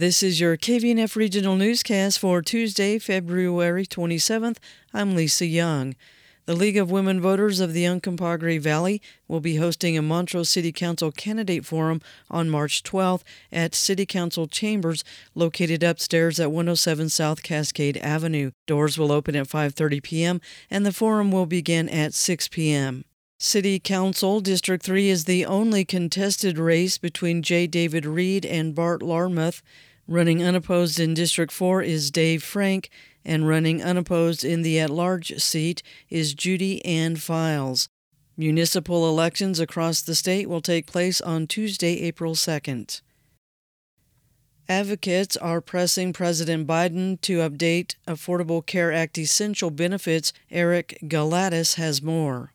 This is your KVNF Regional Newscast for Tuesday, February 27th. I'm Lisa Young. The League of Women Voters of the Uncompahgre Valley will be hosting a Montrose City Council candidate forum on March 12th at City Council Chambers located upstairs at 107 South Cascade Avenue. Doors will open at 5:30 p.m. and the forum will begin at 6 p.m. City Council District 3 is the only contested race between J. David Reed and Bart Larmuth. Running unopposed in District 4 is Dave Frank, and running unopposed in the at large seat is Judy Ann Files. Municipal elections across the state will take place on Tuesday, April 2nd. Advocates are pressing President Biden to update Affordable Care Act essential benefits. Eric Galatas has more.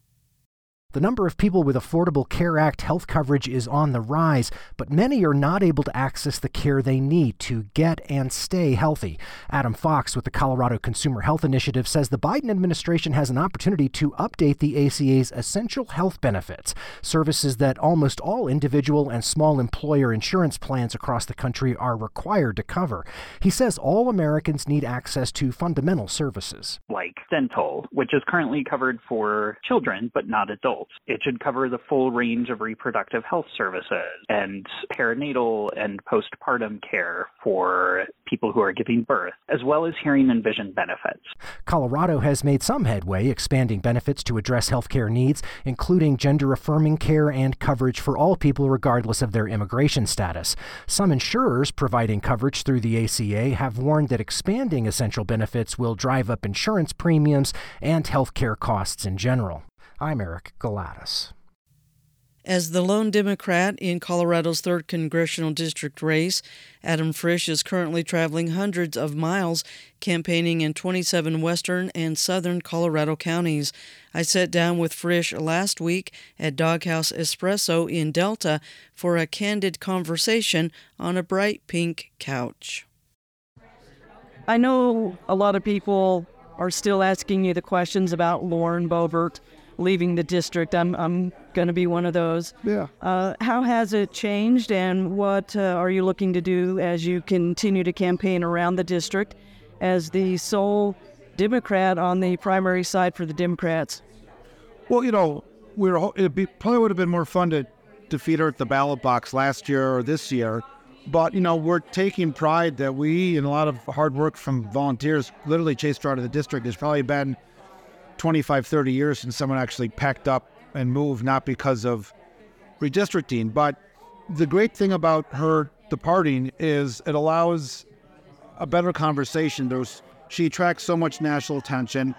The number of people with Affordable Care Act health coverage is on the rise, but many are not able to access the care they need to get and stay healthy. Adam Fox with the Colorado Consumer Health Initiative says the Biden administration has an opportunity to update the ACA's essential health benefits, services that almost all individual and small employer insurance plans across the country are required to cover. He says all Americans need access to fundamental services. Like dental, which is currently covered for children but not adults It should cover the full range of reproductive health services and perinatal and postpartum care for people who are giving birth, as well as hearing and vision benefits. Colorado has made some headway expanding benefits to address healthcare needs, including gender affirming care and coverage for all people regardless of their immigration status. Some insurers providing coverage through the ACA have warned that expanding essential benefits will drive up insurance premiums and healthcare costs in general. I'm Eric Galatas. As the lone Democrat in Colorado's 3rd Congressional District race, Adam Frisch is currently traveling hundreds of miles campaigning in 27 western and southern Colorado counties. I sat down with Frisch last week at Doghouse Espresso in Delta for a candid conversation on a bright pink couch. I know a lot of people are still asking you the questions about Lauren Boebert leaving the district. I'm I'm going to be one of those. Yeah. Uh, how has it changed, and what uh, are you looking to do as you continue to campaign around the district as the sole Democrat on the primary side for the Democrats? Well, you know, we are it probably would have been more fun to defeat her at the ballot box last year or this year. But, you know, we're taking pride that we and a lot of hard work from volunteers literally chased her out of the district. It's probably been 25, 30 years since someone actually packed up and moved, not because of redistricting. But the great thing about her departing is it allows a better conversation. There's she attracts so much national attention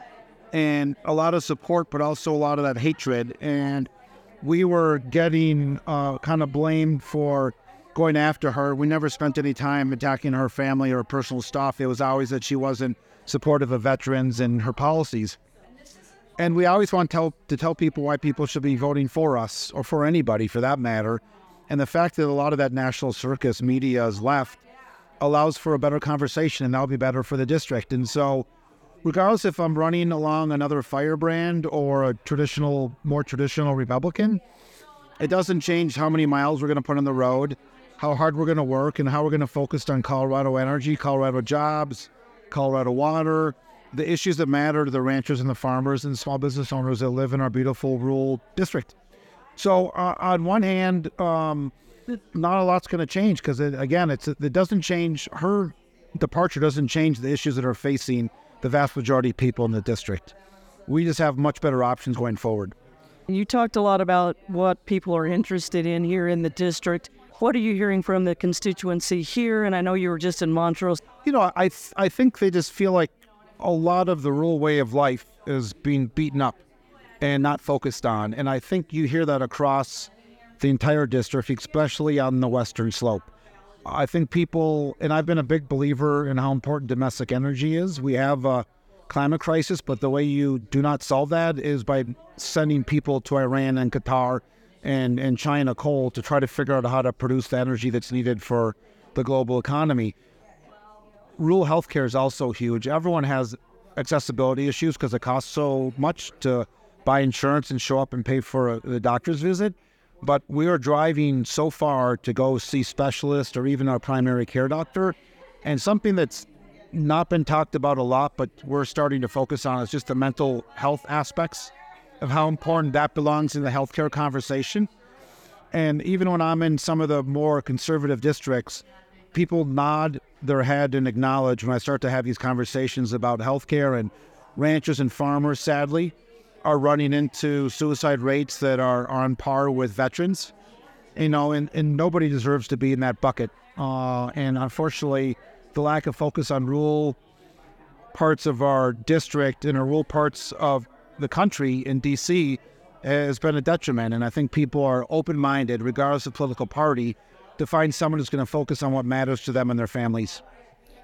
and a lot of support, but also a lot of that hatred. And we were getting uh, kind of blamed for going after her. We never spent any time attacking her family or personal stuff. It was always that she wasn't supportive of veterans and her policies. And we always want to tell, to tell people why people should be voting for us or for anybody for that matter. And the fact that a lot of that national circus media is left allows for a better conversation, and that'll be better for the district. And so, regardless if I'm running along another firebrand or a traditional, more traditional Republican, it doesn't change how many miles we're going to put on the road, how hard we're going to work, and how we're going to focus on Colorado energy, Colorado jobs, Colorado water, the issues that matter to the ranchers and the farmers and small business owners that live in our beautiful rural district. So, uh, on one hand, um, not a lot's going to change because, it, again, it's it doesn't change her departure doesn't change the issues that are facing the vast majority of people in the district. We just have much better options going forward. You talked a lot about what people are interested in here in the district. What are you hearing from the constituency here? And I know you were just in Montrose. You know, I th- I think they just feel like a lot of the rural way of life is being beaten up and not focused on. And I think you hear that across the entire district, especially on the western slope. I think people, and I've been a big believer in how important domestic energy is. We have a climate crisis, but the way you do not solve that is by sending people to Iran and Qatar and, and China coal to try to figure out how to produce the energy that's needed for the global economy rural healthcare is also huge. Everyone has accessibility issues because it costs so much to buy insurance and show up and pay for a, the doctor's visit. but we are driving so far to go see specialists or even our primary care doctor. And something that's not been talked about a lot, but we're starting to focus on is just the mental health aspects of how important that belongs in the healthcare conversation. And even when I'm in some of the more conservative districts, people nod their head and acknowledge when I start to have these conversations about healthcare and ranchers and farmers, sadly, are running into suicide rates that are on par with veterans. You know, and, and nobody deserves to be in that bucket. Uh, and unfortunately, the lack of focus on rural parts of our district and our rural parts of the country in DC has been a detriment. And I think people are open minded, regardless of political party, to find someone who's going to focus on what matters to them and their families.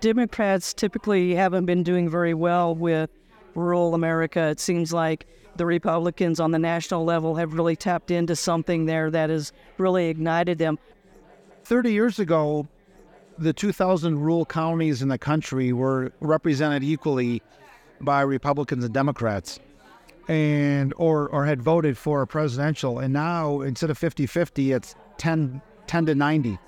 Democrats typically haven't been doing very well with rural America. It seems like the Republicans on the national level have really tapped into something there that has really ignited them. 30 years ago, the 2,000 rural counties in the country were represented equally by Republicans and Democrats and or or had voted for a presidential and now instead of 50-50 it's 10, 10 to 90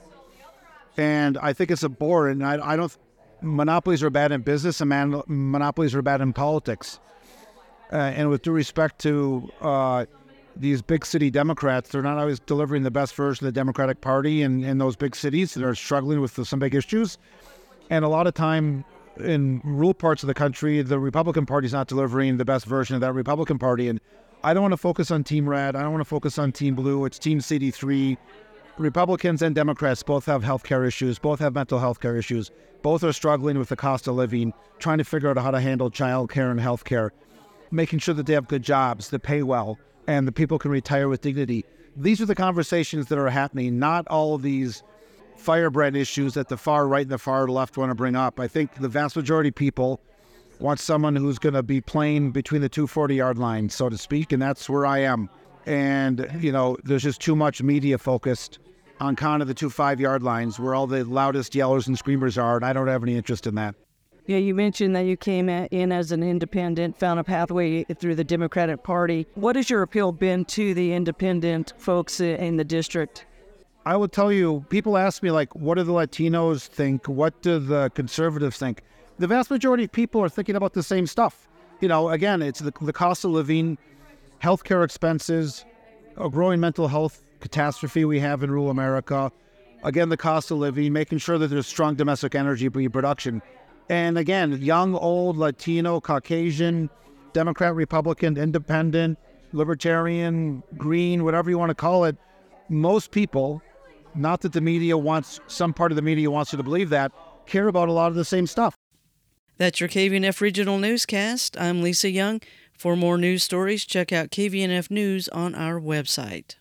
and i think it's a bore and i, I don't monopolies are bad in business and man, monopolies are bad in politics uh, and with due respect to uh, these big city Democrats, they're not always delivering the best version of the Democratic Party in, in those big cities that are struggling with some big issues. And a lot of time in rural parts of the country, the Republican Party is not delivering the best version of that Republican Party. And I don't want to focus on Team Red. I don't want to focus on Team Blue. It's Team CD3. Republicans and Democrats both have health care issues, both have mental health care issues. Both are struggling with the cost of living, trying to figure out how to handle child care and health care making sure that they have good jobs that pay well and the people can retire with dignity. These are the conversations that are happening, not all of these firebrand issues that the far right and the far left want to bring up. I think the vast majority of people want someone who's going to be playing between the 240 yard line, so to speak, and that's where I am. And, you know, there's just too much media focused on kind of the two five yard lines where all the loudest yellers and screamers are, and I don't have any interest in that. Yeah, you mentioned that you came in as an independent, found a pathway through the Democratic Party. What has your appeal been to the independent folks in the district? I will tell you, people ask me, like, what do the Latinos think? What do the conservatives think? The vast majority of people are thinking about the same stuff. You know, again, it's the, the cost of living, healthcare expenses, a growing mental health catastrophe we have in rural America. Again, the cost of living, making sure that there's strong domestic energy production. And again, young, old, Latino, Caucasian, Democrat, Republican, Independent, Libertarian, Green, whatever you want to call it, most people, not that the media wants, some part of the media wants you to believe that, care about a lot of the same stuff. That's your KVNF Regional Newscast. I'm Lisa Young. For more news stories, check out KVNF News on our website.